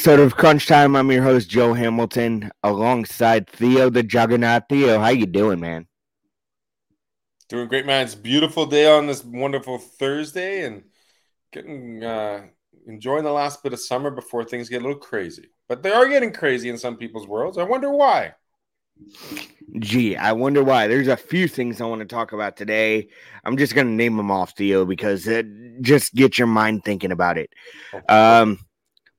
episode of Crunch Time. I'm your host Joe Hamilton, alongside Theo the Juggernaut. Theo, how you doing, man? Doing great, man. It's a beautiful day on this wonderful Thursday, and getting uh, enjoying the last bit of summer before things get a little crazy. But they are getting crazy in some people's worlds. I wonder why. Gee, I wonder why. There's a few things I want to talk about today. I'm just going to name them off, Theo, because it just get your mind thinking about it. Um,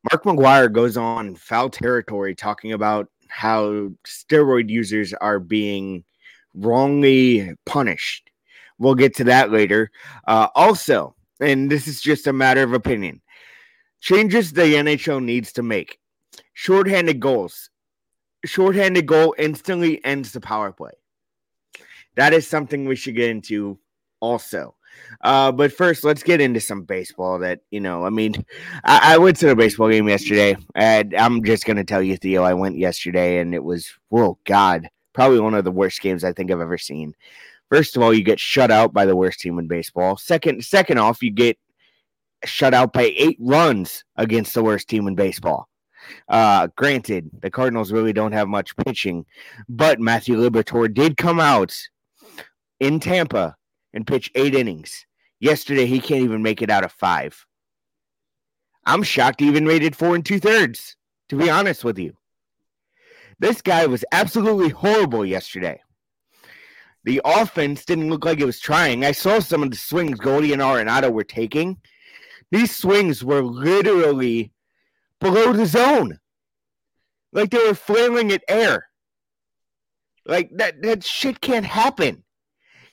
Mark McGwire goes on foul territory talking about how steroid users are being wrongly punished. We'll get to that later. Uh, also, and this is just a matter of opinion, changes the NHL needs to make. Shorthanded goals shorthanded goal instantly ends the power play. That is something we should get into also. Uh, but first, let's get into some baseball. That you know, I mean, I, I went to a baseball game yesterday, and I'm just gonna tell you, Theo, I went yesterday, and it was, whoa, God, probably one of the worst games I think I've ever seen. First of all, you get shut out by the worst team in baseball. Second, second off, you get shut out by eight runs against the worst team in baseball. Uh, granted, the Cardinals really don't have much pitching, but Matthew Liberatore did come out in Tampa and pitch eight innings. Yesterday, he can't even make it out of five. I'm shocked he even rated four and two thirds, to be honest with you. This guy was absolutely horrible yesterday. The offense didn't look like it was trying. I saw some of the swings Goldie and Arenado were taking. These swings were literally below the zone. Like they were flailing at air. Like that that shit can't happen.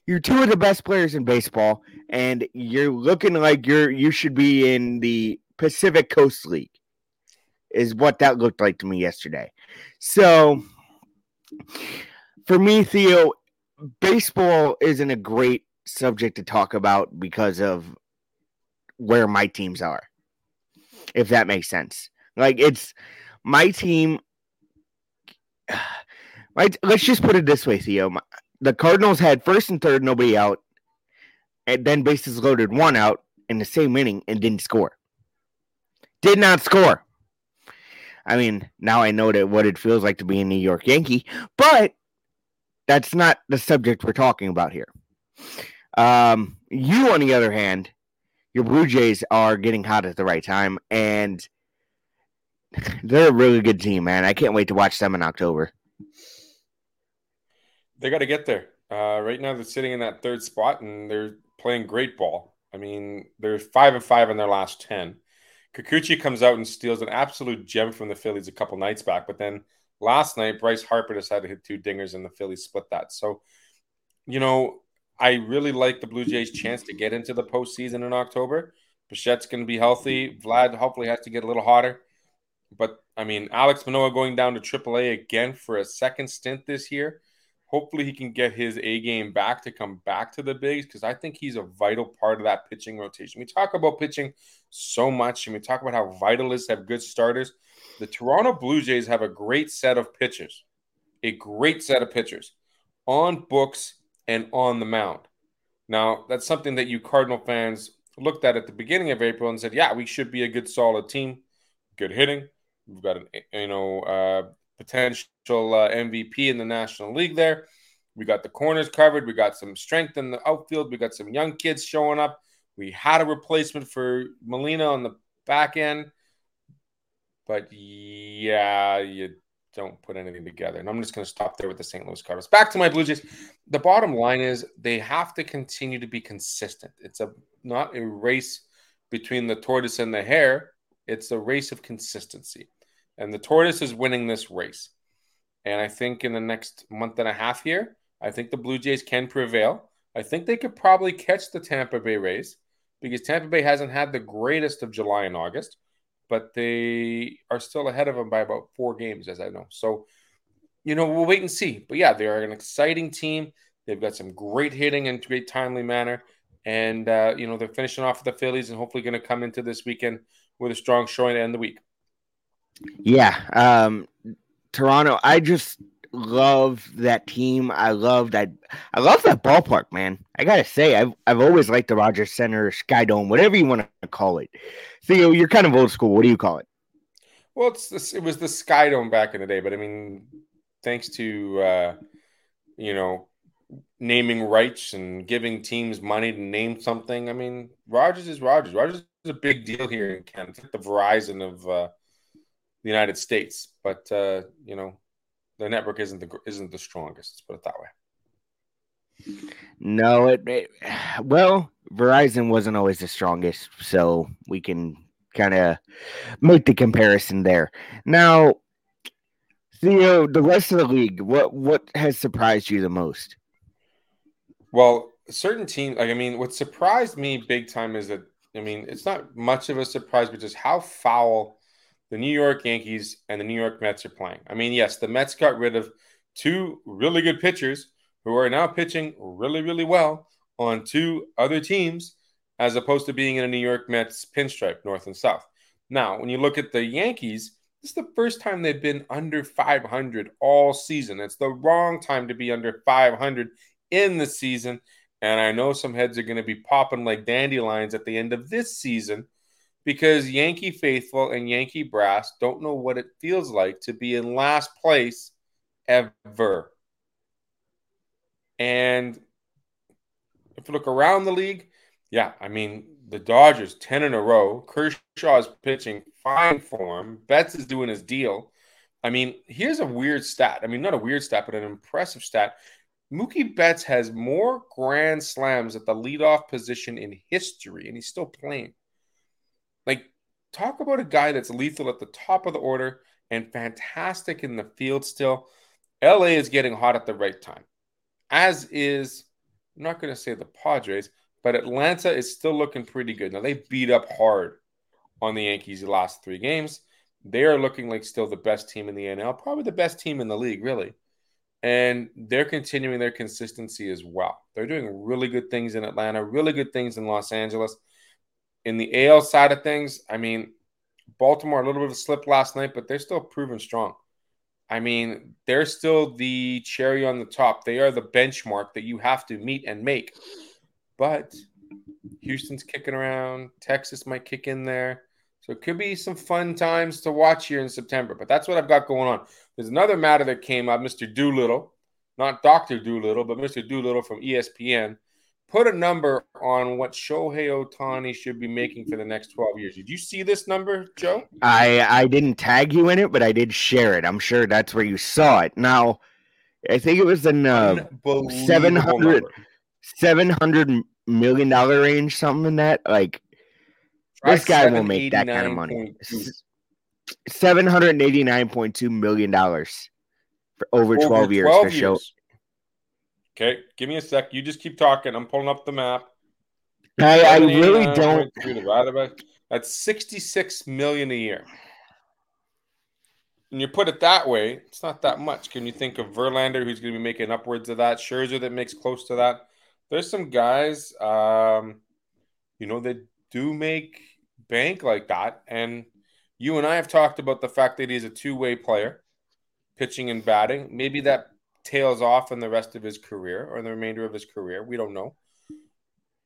You're two of the best players in baseball, and you're looking like you're you should be in the Pacific Coast League. Is what that looked like to me yesterday. So for me, Theo, baseball isn't a great subject to talk about because of where my teams are. If that makes sense. Like it's my team. My, let's just put it this way, Theo. My, the Cardinals had first and third, nobody out, and then bases loaded, one out in the same inning and didn't score. Did not score. I mean, now I know that what it feels like to be a New York Yankee, but that's not the subject we're talking about here. Um, you, on the other hand, your Blue Jays are getting hot at the right time, and they're a really good team, man. I can't wait to watch them in October. They got to get there. Uh, right now, they're sitting in that third spot, and they're playing great ball. I mean, they're five and five in their last ten. Kikuchi comes out and steals an absolute gem from the Phillies a couple nights back, but then last night Bryce Harper decided to hit two dingers, and the Phillies split that. So, you know, I really like the Blue Jays' chance to get into the postseason in October. Bichette's going to be healthy. Vlad hopefully has to get a little hotter. But I mean, Alek Manoah going down to AAA again for a second stint this year. Hopefully, he can get his A game back to come back to the bigs because I think he's a vital part of that pitching rotation. We talk about pitching so much and we talk about how vital is to have good starters. The Toronto Blue Jays have a great set of pitchers, a great set of pitchers on books and on the mound. Now, that's something that you Cardinal fans looked at at the beginning of April and said, yeah, we should be a good, solid team, good hitting, We've got an you know uh, potential uh, MVP in the National League there. We got the corners covered. We got some strength in the outfield. We got some young kids showing up. We had a replacement for Molina on the back end, but yeah, you don't put anything together. And I'm just going to stop there with the St. Louis Cardinals. Back to my Blue Jays. The bottom line is they have to continue to be consistent. It's a not a race between the tortoise and the hare. It's a race of consistency. And the tortoise is winning this race. And I think in the next month and a half here, I think the Blue Jays can prevail. I think they could probably catch the Tampa Bay Rays because Tampa Bay hasn't had the greatest of July and August, but they are still ahead of them by about four games, as I know. So, you know, we'll wait and see. But yeah, they are an exciting team. They've got some great hitting in great timely manner. And, uh, you know, they're finishing off the Phillies and hopefully going to come into this weekend with a strong showing to end the week. Yeah. Um, Toronto, I just love that team. I love that. I love that ballpark, man. I gotta say, I've I've always liked the Rogers Center, Sky Dome, whatever you want to call it. Theo, you're kind of old school. What do you call it? Well, it's this, it was the Sky Dome back in the day, but I mean, thanks to uh, you know naming rights and giving teams money to name something. I mean, Rogers is Rogers. Rogers is a big deal here in Canada. It's like the Verizon of uh, the United States, but uh, you know, the network isn't the isn't the strongest. Let's put it that way. No, it, it well, Verizon wasn't always the strongest, so we can kind of make the comparison there. Now, Theo, the rest of the league, what what has surprised you the most? Well, certain teams, like I mean, what surprised me big time is that I mean, it's not much of a surprise, but just how foul the New York Yankees and the New York Mets are playing. I mean, yes, the Mets got rid of two really good pitchers who are now pitching really, really well on two other teams, as opposed to being in a New York Mets pinstripe, north and south. Now, when you look at the Yankees, this is the first time they've been under 500 all season. It's the wrong time to be under 500 in the season. And I know some heads are going to be popping like dandelions at the end of this season because Yankee faithful and Yankee brass don't know what it feels like to be in last place ever. And if you look around the league, yeah, I mean, the Dodgers 10 in a row. Kershaw is pitching fine form. Betts is doing his deal. I mean, here's a weird stat. I mean, not a weird stat, but an impressive stat. Mookie Betts has more grand slams at the leadoff position in history, and he's still playing. Like, talk about a guy that's lethal at the top of the order and fantastic in the field still. LA is getting hot at the right time, as is, I'm not going to say the Padres, but Atlanta is still looking pretty good. Now, they beat up hard on the Yankees the last three games. They are looking like still the best team in the NL, probably the best team in the league, really and they're continuing their consistency as well. They're doing really good things in Atlanta, really good things in Los Angeles. In the AL side of things, I mean, Baltimore a little bit of a slip last night, but they're still proven strong. I mean, they're still the cherry on the top. They are the benchmark that you have to meet and make. But Houston's kicking around. Texas might kick in there. So it could be some fun times to watch here in September. But that's what I've got going on. There's another matter that came up, Mr. Doolittle, not Dr. Dolittle, but Mr. Doolittle from ESPN, put a number on what Shohei Ohtani should be making for the next 12 years. Did you see this number, Joe? I I didn't tag you in it, but I did share it. I'm sure that's where you saw it. Now, I think it was in uh, 700 700 million dollar range something in that like this guy will make that kind of money. Seven hundred eighty nine point two million dollars for over, over twelve years 12 for show. Okay, give me a sec. You just keep talking. I'm pulling up the map. I, I really don't. That's sixty six million a year. And you put it that way, it's not that much. Can you think of Verlander, who's going to be making upwards of that? Scherzer, that makes close to that. There's some guys, um, you know, that do make bank like that. And you and I have talked about the fact that he's a two way player, pitching and batting. Maybe that tails off in the rest of his career or the remainder of his career. We don't know.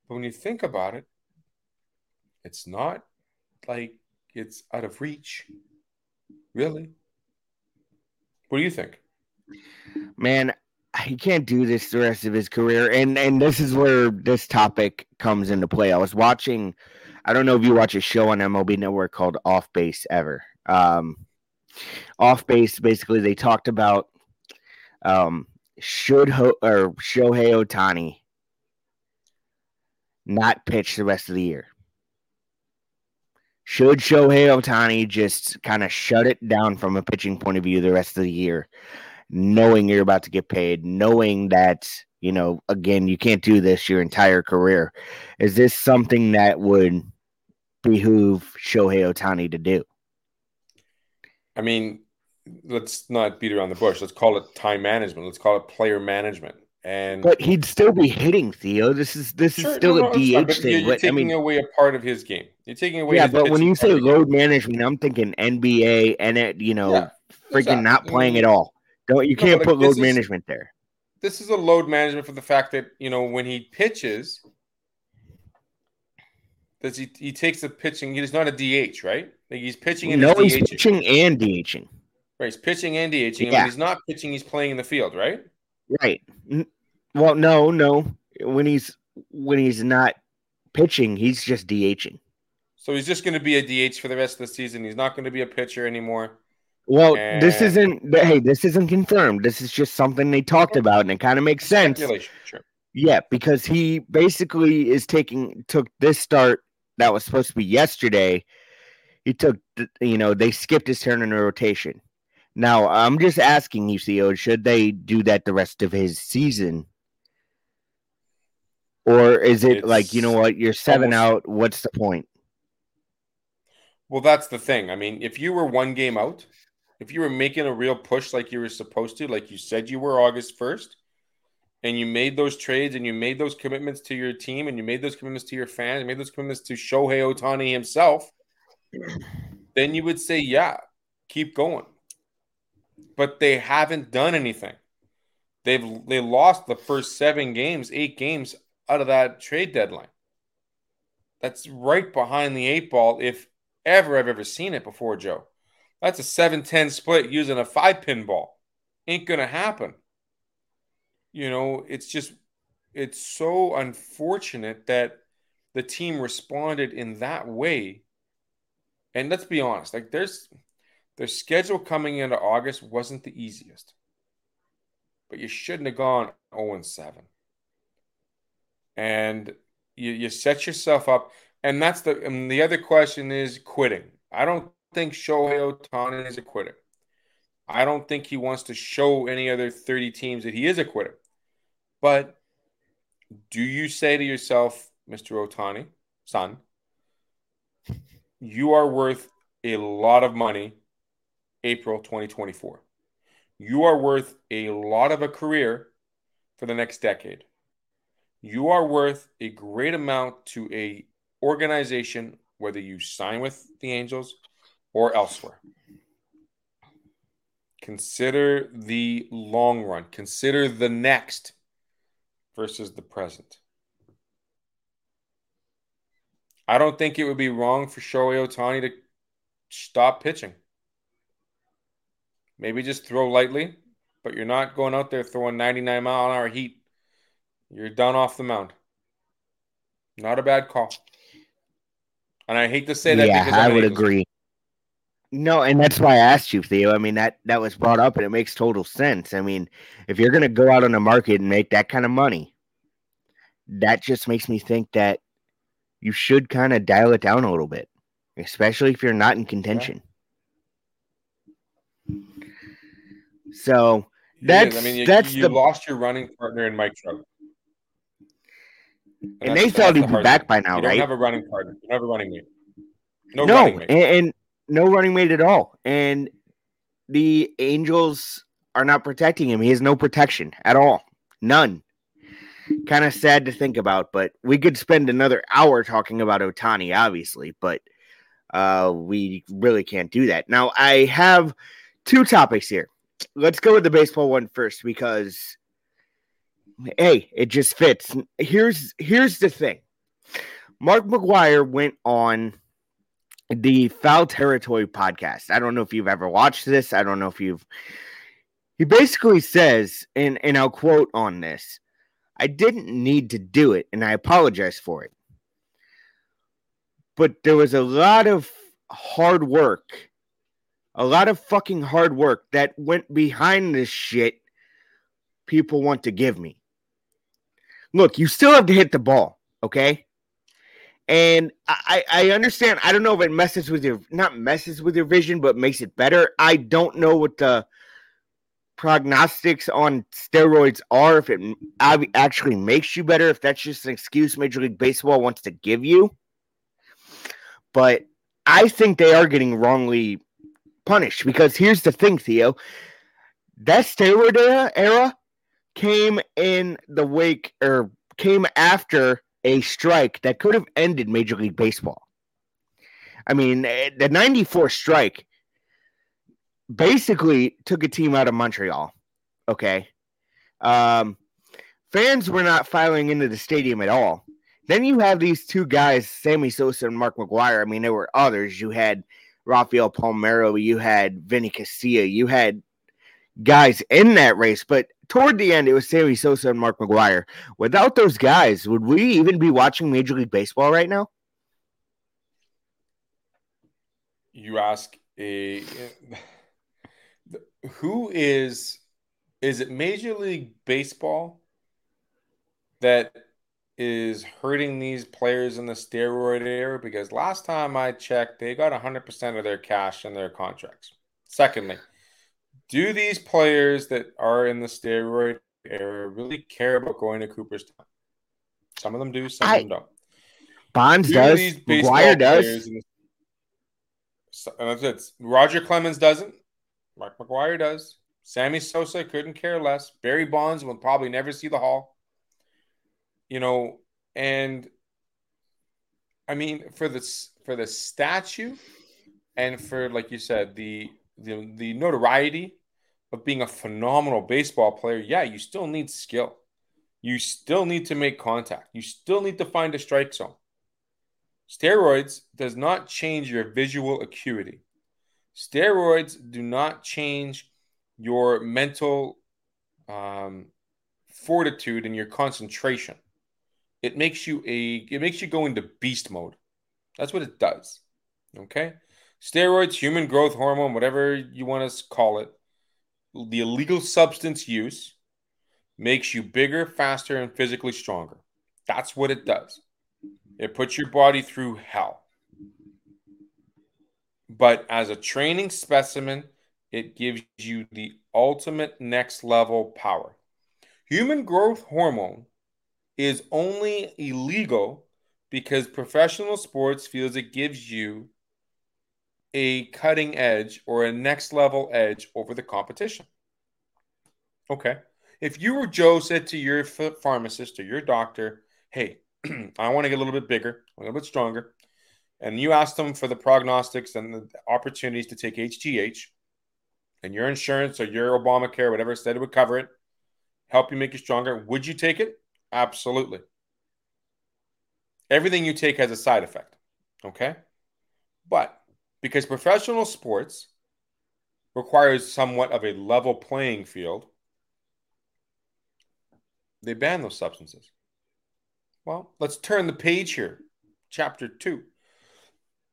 But when you think about it, it's not like it's out of reach. Really? What do you think? Man, he can't do this the rest of his career. And and this is where this topic comes into play. I was watching I don't know if you watch a show on MLB Network called Off Base ever. Um, off base, basically, they talked about um, should Ho- or Shohei Ohtani not pitch the rest of the year. Should Shohei Ohtani just kind of shut it down from a pitching point of view the rest of the year, knowing you're about to get paid, knowing that you know, again, you can't do this your entire career. Is this something that would behoove Shohei Ohtani to do? I mean, let's not beat around the bush. Let's call it time management. Let's call it player management. And but he'd still be hitting Theo. This is this sure, is still no, no, a DH thing. You're, you're taking I mean, away a part of his game. You're taking away. Yeah, but when you say load management, I'm thinking NBA and it, you know, yeah, freaking not playing at all. Don't you no, can't put load is, management there. This is a load management for the fact that you know when he pitches, does he he takes the pitching? He's not a DH, right? Like he's pitching and no, he's DHing. pitching and DHing. Right, he's pitching and DHing. Yeah. when he's not pitching, he's playing in the field, right? Right. Well, no, no. When he's when he's not pitching, he's just DHing. So he's just going to be a DH for the rest of the season. He's not going to be a pitcher anymore. Well, and... this isn't. Hey, this isn't confirmed. This is just something they talked about, and it kind of makes sense. Sure. Yeah, because he basically is taking took this start that was supposed to be yesterday. He took, you know, they skipped his turn in the rotation. Now, I'm just asking you, Theo, should they do that the rest of his season? Or is it it's like, you know what, you're seven almost, out, what's the point? Well, that's the thing. I mean, if you were one game out, if you were making a real push like you were supposed to, like you said you were August 1st, and you made those trades and you made those commitments to your team and you made those commitments to your fans, you made those commitments to Shohei Ohtani himself, then you would say, yeah, keep going. But they haven't done anything. They've they lost the first seven games, eight games out of that trade deadline. That's right behind the eight ball, if ever I've ever seen it before, Joe. That's a 7-10 split using a five pin ball. Ain't gonna happen you know, it's just it's so unfortunate that the team responded in that way. And let's be honest, like there's their schedule coming into August wasn't the easiest. But you shouldn't have gone 0 and 7. And you, you set yourself up. And that's the and the other question is quitting. I don't think Shohei Ohtani is a quitter. I don't think he wants to show any other 30 teams that he is a quitter. But do you say to yourself, Mr. Ohtani, son, you are worth a lot of money April 2024. You are worth a lot of a career for the next decade. You are worth a great amount to a organization whether you sign with the Angels or elsewhere. Consider the long run. Consider the next versus the present. I don't think it would be wrong for Shohei Ohtani to stop pitching. Maybe just throw lightly, but you're not going out there throwing 99 mile an hour heat. You're done off the mound. Not a bad call. And I hate to say that. Yeah, I would agree. No, and that's why I asked you, Theo. I mean that that was brought up, and it makes total sense. I mean, if you're going to go out on the market and make that kind of money, that just makes me think that you should kind of dial it down a little bit, especially if you're not in contention. Yeah. So that's I mean, you, that's you the, lost your running partner in Mike Trout. And, and they thought he'd be back by now, you right? don't have a running partner. You don't have a running mate. No, no running mate. And, and no running mate at all. And the Angels are not protecting him. He has no protection at all. None. Kind of sad to think about, but we could spend another hour talking about Ohtani, obviously, but uh, we really can't do that. Now, I have two topics here. Let's go with the baseball one first because hey, it just fits. Here's here's the thing. Mark McGwire went on the Foul Territory podcast. I don't know if you've ever watched this. I don't know if you've. He basically says, and, and I'll quote on this I didn't need to do it, and I apologize for it. But there was a lot of hard work, a lot of fucking hard work that went behind this shit people want to give me. Look, you still have to hit the ball, okay? And I, I understand. I don't know if it messes with your not messes with your vision, but makes it better. I don't know what the prognostics on steroids are. If it actually makes you better, if that's just an excuse Major League Baseball wants to give you. But I think they are getting wrongly punished because here's the thing, Theo. That steroid era, came in the wake or came after a strike that could have ended Major League Baseball. I mean, eh, the 94 strike basically took a team out of Montreal. Okay. Um, fans were not filing into the stadium at all. Then you have these two guys, Sammy Sosa and Mark McGwire. I mean, there were others. You had Rafael Palmeiro, you had Vinny Castilla, you had guys in that race, but toward the end, it was Sammy Sosa and Mark McGwire. Without those guys, would we even be watching Major League Baseball right now? You ask a who is is it Major League Baseball that is hurting these players in the steroid era? Because last time I checked, they got 100% of their cash in their contracts. Secondly, do these players that are in the steroid era really care about going to Cooperstown? Some of them do, some I, of them don't. Bonds do does. McGwire does. The, it. Roger Clemens doesn't. Mark McGwire does. Sammy Sosa couldn't care less. Barry Bonds will probably never see the hall. You know, and I mean for this for the statue and for like you said the the the notoriety of being a phenomenal baseball player, yeah, you still need skill. You still need to make contact. You still need to find a strike zone. Steroids does not change your visual acuity. Steroids do not change your mental um, fortitude and your concentration. It makes you a it makes you go into beast mode. That's what it does. Okay? Steroids, human growth hormone, whatever you want to call it, the illegal substance use makes you bigger, faster, and physically stronger. That's what it does. It puts your body through hell. But as a training specimen, it gives you the ultimate next level power. Human growth hormone is only illegal because professional sports feels it gives you a cutting edge or a next level edge over the competition. Okay. If you or Joe said to your pharmacist or your doctor, hey, I want to get a little bit bigger, a little bit stronger, and you asked them for the prognostics and the opportunities to take HGH, and your insurance or your Obamacare, whatever said it would cover it, help you make you stronger, would you take it? Absolutely. Everything you take has a side effect. Okay. But because professional sports requires somewhat of a level playing field, they ban those substances. Well, let's turn the page here. Chapter two.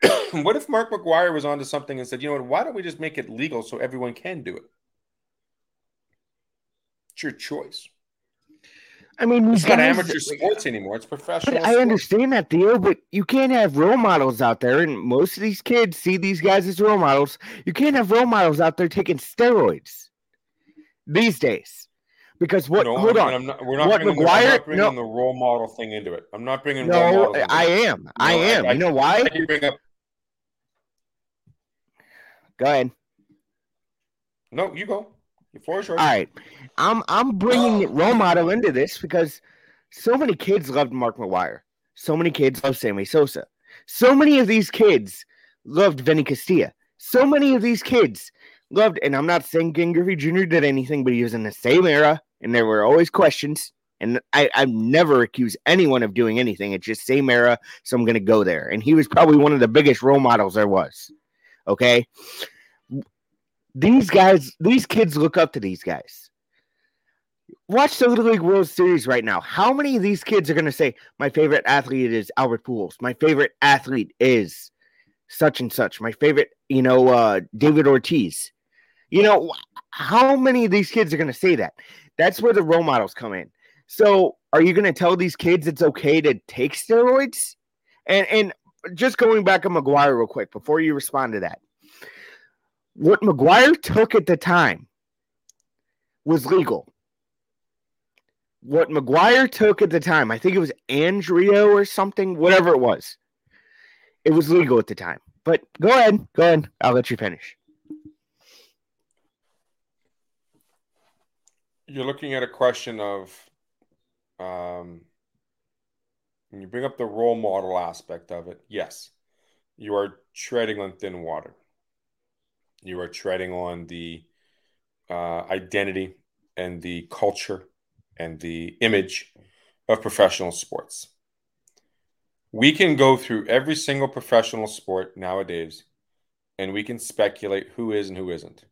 what if Mark McGwire was onto something and said, you know what, why don't we just make it legal so everyone can do it? It's your choice. I mean, it's not amateur sports anymore; it's professional. I understand that deal, but you can't have role models out there, and most of these kids see these guys as role models. You can't have role models out there taking steroids these days, because what? No, hold on, I'm not, we're not what bringing, McGwire, not bringing no, the role model thing into it. I'm not bringing. No, I am. No, I am. I, you know why? I bring up. Go ahead. No, you go. Your floor is yours. All right. I'm I'm bringing role model into this because so many kids loved Mark McGwire. So many kids loved Sammy Sosa. So many of these kids loved Vinny Castilla. So many of these kids loved, and I'm not saying Ken Griffey Jr. did anything, but he was in the same era, and there were always questions. And I, I've never accused anyone of doing anything. It's just same era, so I'm gonna go there. And he was probably one of the biggest role models there was. Okay these guys, these kids look up to these guys. Watch the Little League World Series right now. How many of these kids are going to say, My favorite athlete is Albert Pujols. My favorite athlete is such and such. My favorite, you know, uh, David Ortiz. You know, how many of these kids are going to say that? That's where the role models come in. So, are you going to tell these kids it's okay to take steroids? And and just going back to McGwire real quick before you respond to that what McGwire took at the time was legal. What McGwire took at the time, I think it was andro or something, whatever it was. It was legal at the time. But go ahead, go ahead. I'll let you finish. You're looking at a question of um, when you bring up the role model aspect of it, yes, you are treading on thin water. You are treading on the uh, identity and the culture and the image of professional sports. We can go through every single professional sport nowadays and we can speculate who is and who isn't.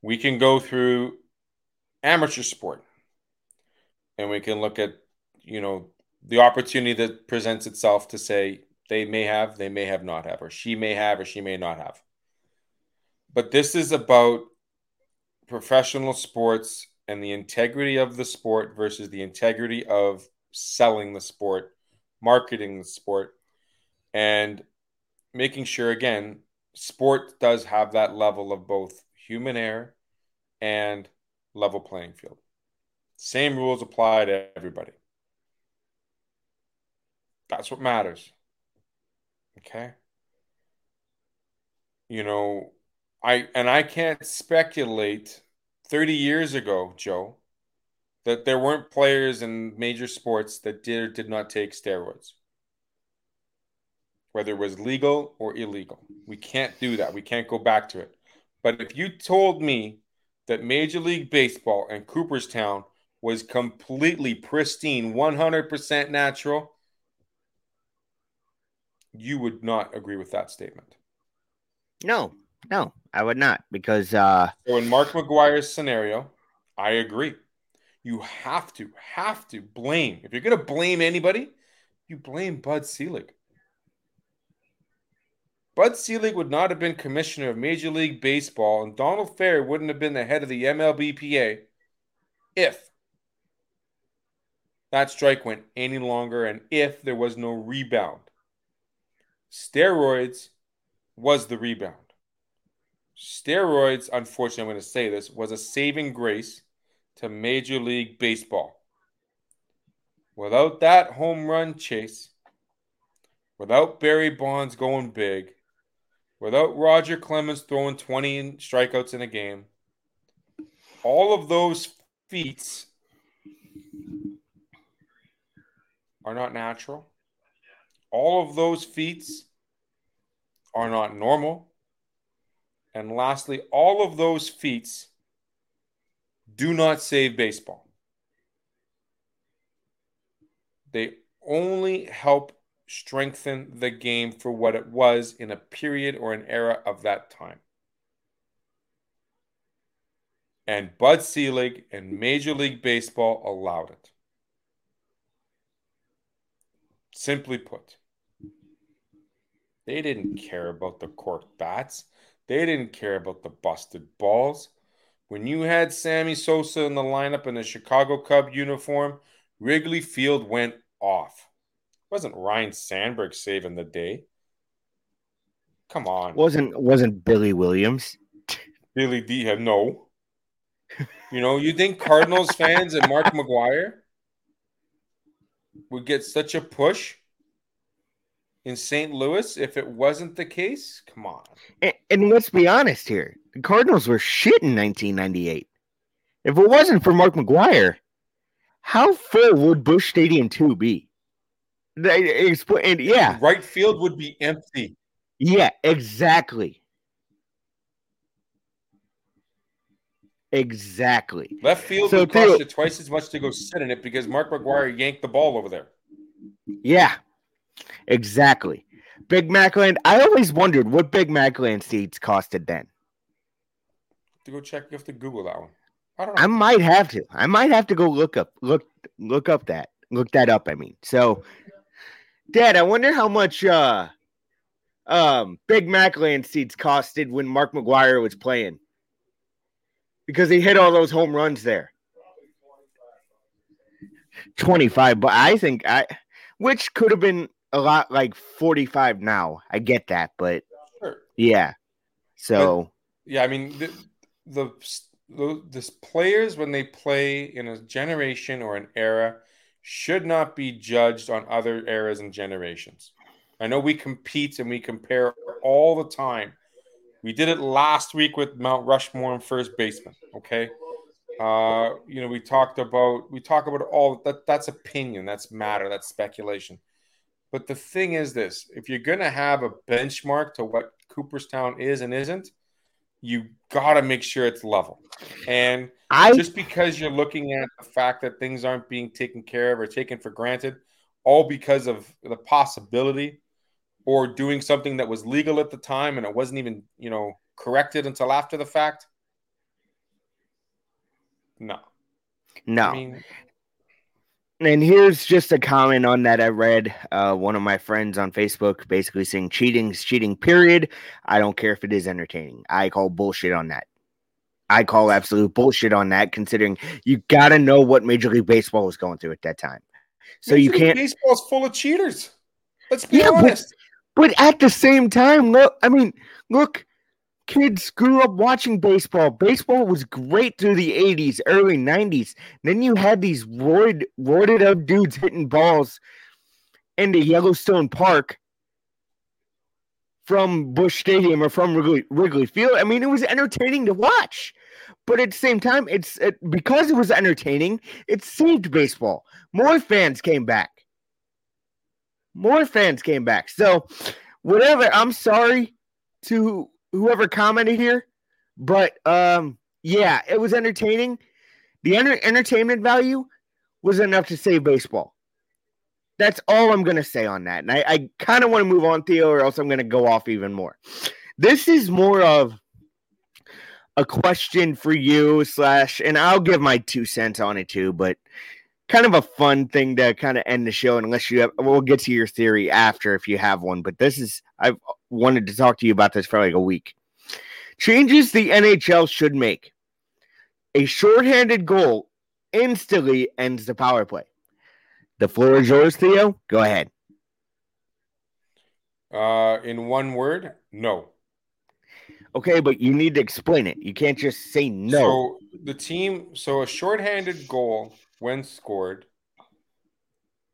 We can go through amateur sport and we can look at, you know, the opportunity that presents itself to say they may have, they may have not have, or she may have, or she may not have. But this is about professional sports and the integrity of the sport versus the integrity of selling the sport, marketing the sport, and making sure, again, sport does have that level of both human error and level playing field. Same rules apply to everybody. That's what matters. Okay. You know, I and I can't speculate 30 years ago, Joe, that there weren't players in major sports that did or did not take steroids. Whether it was legal or illegal. We can't do that. We can't go back to it. But if you told me that Major League Baseball and Cooperstown was completely pristine, 100% natural, you would not agree with that statement. No, no, I would not because uh so in Mark McGwire's scenario, I agree. You have to, have to blame. If you're gonna blame anybody, you blame Bud Selig. Bud Selig would not have been commissioner of Major League Baseball, and Donald Fehr wouldn't have been the head of the MLBPA if that strike went any longer and if there was no rebound. Steroids was the rebound. Steroids, unfortunately, I'm going to say this, was a saving grace to Major League Baseball. Without that home run chase, without Barry Bonds going big, without Roger Clemens throwing 20 strikeouts in a game, all of those feats are not natural. All of those feats are not normal. And lastly, all of those feats do not save baseball. They only help strengthen the game for what it was in a period or an era of that time. And Bud Selig and Major League Baseball allowed it. Simply put, they didn't care about the cork bats. They didn't care about the busted balls. When you had Sammy Sosa in the lineup in a Chicago Cub uniform, Wrigley Field went off. It wasn't Ryne Sandberg saving the day. Come on. Wasn't wasn't Billy Williams? Billy D had no. You know, you think Cardinals fans and Mark McGwire would get such a push in St. Louis if it wasn't the case? Come on. And, and, let's be honest here. The Cardinals were shit in 1998. If it wasn't for Mark McGwire, how full would Busch Stadium 2 be? They, yeah. Right field would be empty. Yeah, exactly. Exactly. Left field so would cost you twice as much to go sit in it because Mark McGwire yanked the ball over there. Yeah, exactly. Big Macland. I always wondered what Big Macland seats costed then. To go check, you have to Google that one. I don't know. I might have to. I might have to go look up look look up that look that up. I mean, so, Dad, I wonder how much uh um Big Macland seats costed when Mark McGwire was playing because he hit all those home runs there. 25, but I think I which could have been a lot like 45 now. I get that, but sure. yeah. So, but, yeah, I mean the, the the the players when they play in a generation or an era should not be judged on other eras and generations. I know we compete and we compare all the time we did it last week with Mount Rushmore and first baseman. Okay. Uh, you know, we talked about we talk about all that. That's opinion. That's matter. That's speculation. But the thing is, this: if you're going to have a benchmark to what Cooperstown is and isn't, you got to make sure it's level. And I, just because you're looking at the fact that things aren't being taken care of or taken for granted, all because of the possibility or doing something that was legal at the time and it wasn't even, you know, corrected until after the fact? No. No. I mean, and here's just a comment on that I read. Uh, one of my friends on Facebook basically saying cheating's cheating, period. I don't care if it is entertaining. I call bullshit on that. I call absolute bullshit on that, considering you got to know what Major League Baseball was going through at that time. So Major you can't. Baseball's full of cheaters. Let's be yeah, honest. But, but at the same time, look, I mean, look, kids grew up watching baseball. Baseball was great through the 80s, early 90s. Then you had these roid, roided up dudes hitting balls into Yellowstone Park from Busch Stadium or from Wrigley, Wrigley Field. I mean, it was entertaining to watch. But at the same time, it's it, because it was entertaining, it saved baseball. More fans came back. More fans came back. So, whatever, I'm sorry to whoever commented here, but um, yeah, it was entertaining. The enter- entertainment value was enough to save baseball. That's all I'm gonna say on that. And I, I kind of want to move on, Theo, or else I'm gonna go off even more. This is more of a question for you, slash, and I'll give my two cents on it too, but kind of a fun thing to kind of end the show unless you have we'll get to your theory after if you have one but this is i've wanted to talk to you about this for like a week. Changes the nhl should make. A shorthanded goal instantly ends the power play. The floor is yours theo. Go ahead. Uh in one word no. Okay but you need to explain it. You can't just say no. So the team so a shorthanded goal when scored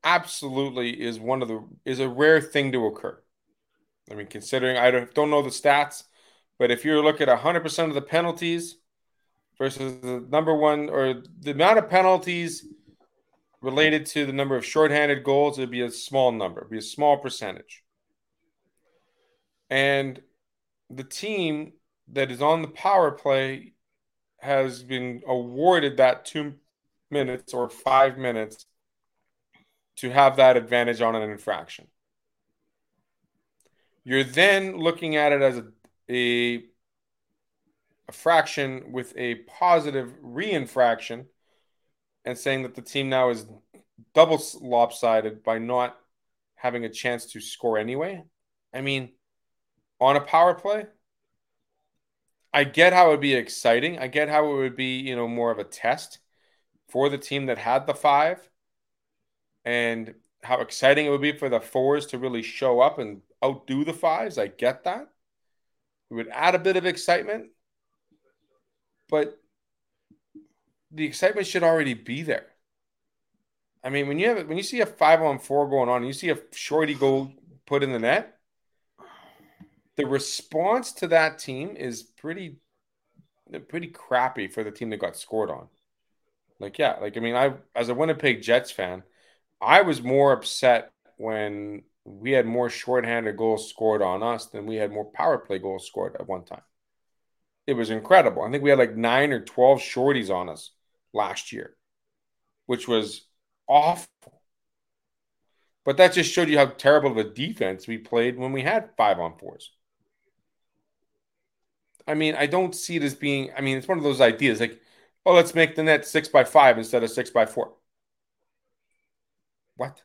absolutely is one of the is a rare thing to occur. I mean, considering I don't, don't know the stats, but if you look at 100% of the penalties versus the number one or the amount of penalties related to the number of shorthanded goals, it'd be a small number, it'd be a small percentage. And the team that is on the power play has been awarded that two minutes or five minutes to have that advantage on an infraction. You're then looking at it as a, a, a fraction with a positive reinfraction and saying that the team now is double lopsided by not having a chance to score anyway. I mean, on a power play, I get how it would be exciting. I get how it would be, you know, more of a test for the team that had the five and how exciting it would be for the fours to really show up and outdo the fives. I get that. It would add a bit of excitement, but the excitement should already be there. I mean, when you have when you see a five on four going on, you see a shorty go put in the net. The response to that team is pretty, pretty crappy for the team that got scored on. Like, yeah, like I mean, I as a Winnipeg Jets fan, I was more upset when we had more shorthanded goals scored on us than we had more power play goals scored at one time. It was incredible. I think we had like nine or 12 shorties on us last year, which was awful. But that just showed you how terrible of a defense we played when we had five on fours. I mean, I don't see it as being, I mean, it's one of those ideas like oh, let's make the net six by five instead of six by four. What?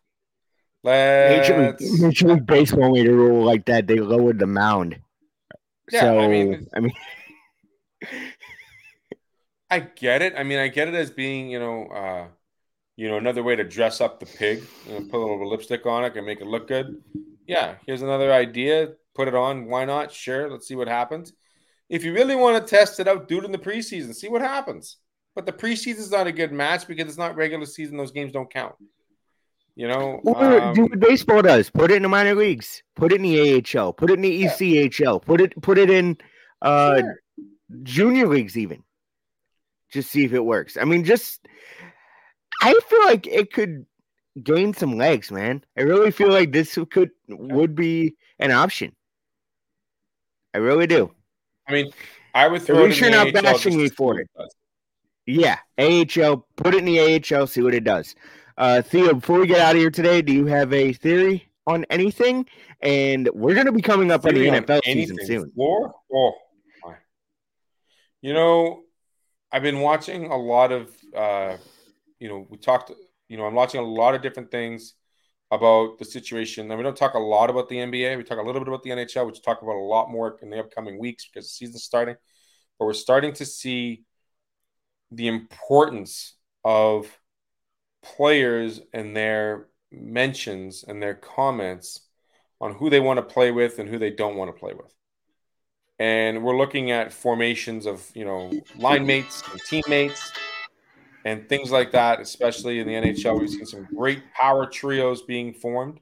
Let's... Major, Major League Baseball made a rule like that. They lowered the mound. Yeah, so, I mean, I mean, I get it. I mean, I get it as being, you know, uh, you know, another way to dress up the pig. You know, put a little lipstick on it and make it look good. Yeah, here's another idea. Put it on. Why not? Sure. Let's see what happens. If you really want to test it out, do it in the preseason. See what happens. But the preseason is not a good match because it's not regular season. Those games don't count. You know, or um, do what baseball does. Put it in the minor leagues. Put it in the AHL. Put it in the ECHL. Put it put it in uh, sure. junior leagues even. Just see if it works. I mean, just I feel like it could gain some legs, man. I really feel like this could would be an option. I really do. I mean, I would throw. At least you're not bashing me for it. Yeah, AHL. Put it in the AHL. See what it does. Uh, Theo, before we get out of here today, do you have a theory on anything? And we're going to be coming up theory on the NFL on season soon. Floor? Oh, you know, I've been watching a lot of. Uh, you know, we talked. You know, I'm watching a lot of different things about the situation. And we don't talk a lot about the NBA. We talk a little bit about the NHL, which talk about a lot more in the upcoming weeks because the season's starting. But we're starting to see the importance of players and their mentions and their comments on who they want to play with and who they don't want to play with. And we're looking at formations of, you know, line mates and teammates and things like that, especially in the NHL. We've seen some great power trios being formed.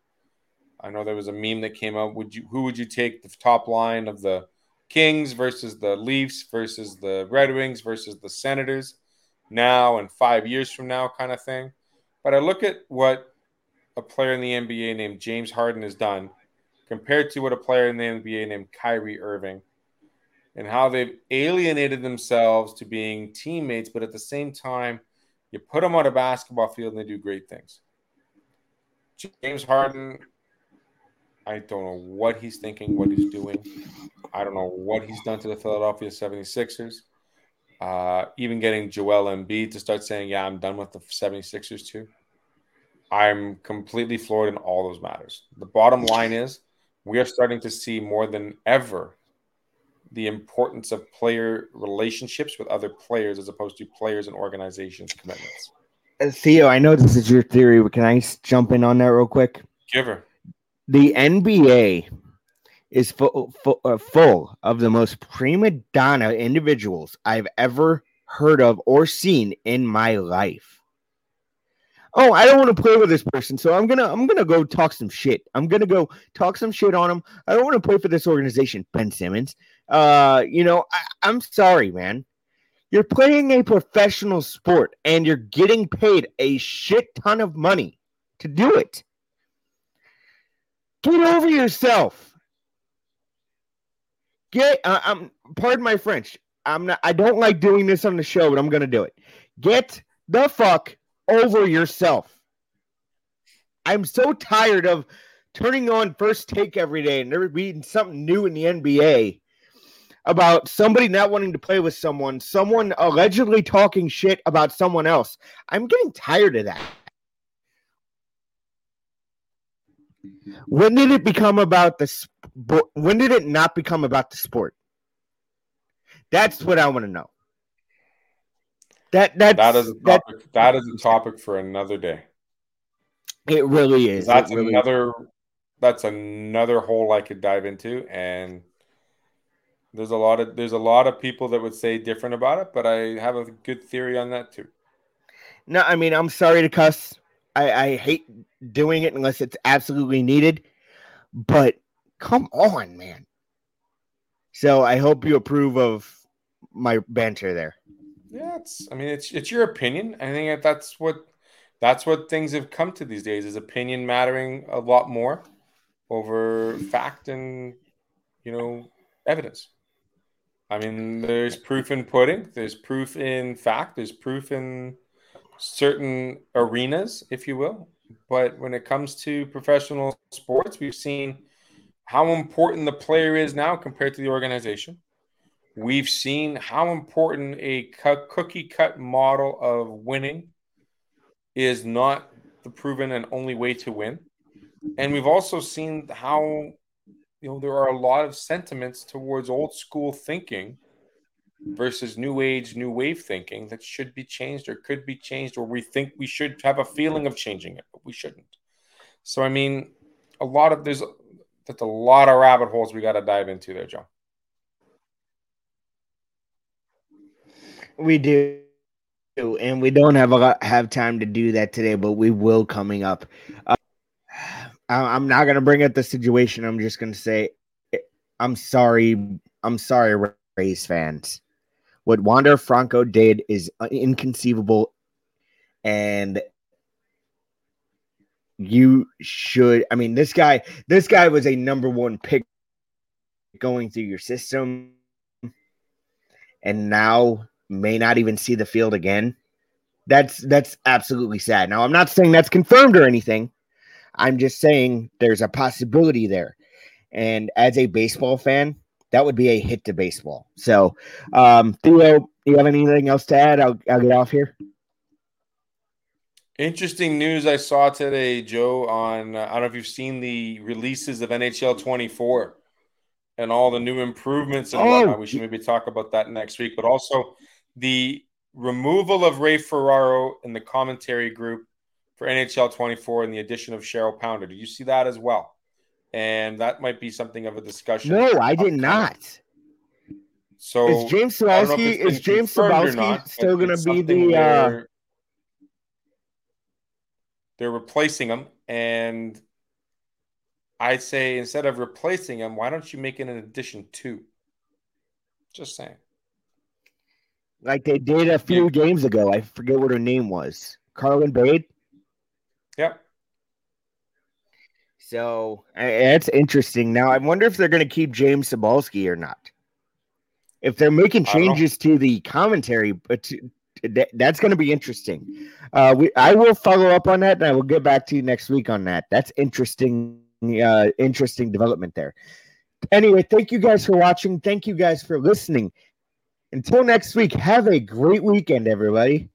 I know there was a meme that came out. Would you who would you take the top line of the Kings versus the Leafs versus the Red Wings versus the Senators now and five years from now kind of thing. But I look at what a player in the NBA named James Harden has done compared to what a player in the NBA named Kyrie Irving and how they've alienated themselves to being teammates, but at the same time, you put them on a basketball field and they do great things. James Harden, I don't know what he's thinking, what he's doing. I don't know what he's done to the Philadelphia 76ers. Uh, even getting Joel Embiid to start saying, Yeah, I'm done with the 76ers too. I'm completely floored in all those matters. The bottom line is we are starting to see more than ever the importance of player relationships with other players as opposed to players and organizations commitments. Uh, Theo, I know this is your theory, but can I jump in on that real quick? Give her. The NBA is full, full, uh, full of the most prima donna individuals I've ever heard of or seen in my life oh, I don't want to play with this person, so I'm gonna I'm gonna go talk some shit. I'm gonna go talk some shit on him. I don't want to play for this organization, Ben Simmons. Uh, you know, I, I'm sorry, man. You're playing a professional sport and you're getting paid a shit ton of money to do it. Get over yourself. Get uh, I'm pardon my French. I'm not I don't like doing this on the show, but I'm gonna do it. Get the fuck over yourself. I'm so tired of turning on first take every day and there being something new in the NBA about somebody not wanting to play with someone, someone allegedly talking shit about someone else. I'm getting tired of that. When did it become about the sport? When did it not become about the sport? That's what I want to know. That that's, that is a topic. That, that is a topic for another day. It really is. That's really another. Is. That's another hole I could dive into, and there's a lot of there's a lot of people that would say different about it, but I have a good theory on that too. No, I mean I'm sorry to cuss. I, I hate doing it unless it's absolutely needed, but come on, man. So I hope you approve of my banter there. Yeah, it's. I mean, it's it's your opinion. I think that's what that's what things have come to these days is opinion mattering a lot more over fact and you know evidence. I mean, there's proof in pudding. There's proof in fact. There's proof in certain arenas, if you will. But when it comes to professional sports, we've seen how important the player is now compared to the organization. We've seen how important a cookie cut model of winning is not the proven and only way to win. And we've also seen how you know there are a lot of sentiments towards old school thinking versus new age, new wave thinking that should be changed or could be changed, or we think we should have a feeling of changing it, but we shouldn't. So I mean, a lot of there's that's a lot of rabbit holes we got to dive into there, John. We do, and we don't have a have time to do that today, but we will coming up. Uh, I'm not gonna bring up the situation. I'm just gonna say, I'm sorry. I'm sorry, Rays fans. What Wander Franco did is inconceivable, and you should. I mean, this guy. This guy was a number one pick going through your system, and now may not even see the field again. That's that's absolutely sad. Now I'm not saying that's confirmed or anything. I'm just saying there's a possibility there. And as a baseball fan, that would be a hit to baseball. So, um, Theo, you have anything else to add? I'll, I'll get off here. Interesting news I saw today, Joe. On uh, I don't know if you've seen the releases of NHL 24 and all the new improvements and oh. whatnot. We should maybe talk about that next week. But also the removal of Ray Ferraro in the commentary group for NHL 24 and the addition of Cheryl Pounder. Do you see that as well? And that might be something of a discussion. No, I did not. So is James Cybulski is James Cybulski still going to be the? Uh... They're replacing him, and I say instead of replacing him, why don't you make it an addition to? Just saying. Like they did a few games ago. I forget what her name was. Carlin Bade. Yep. So that's interesting. Now I wonder if they're going to keep James Cybulski or not. If they're making changes to the commentary, but to, to, that's going to be interesting. Uh, we I will follow up on that, and I will get back to you next week on that. That's interesting. Uh, interesting development there. Anyway, thank you guys for watching. Thank you guys for listening. Until next week, have a great weekend, everybody.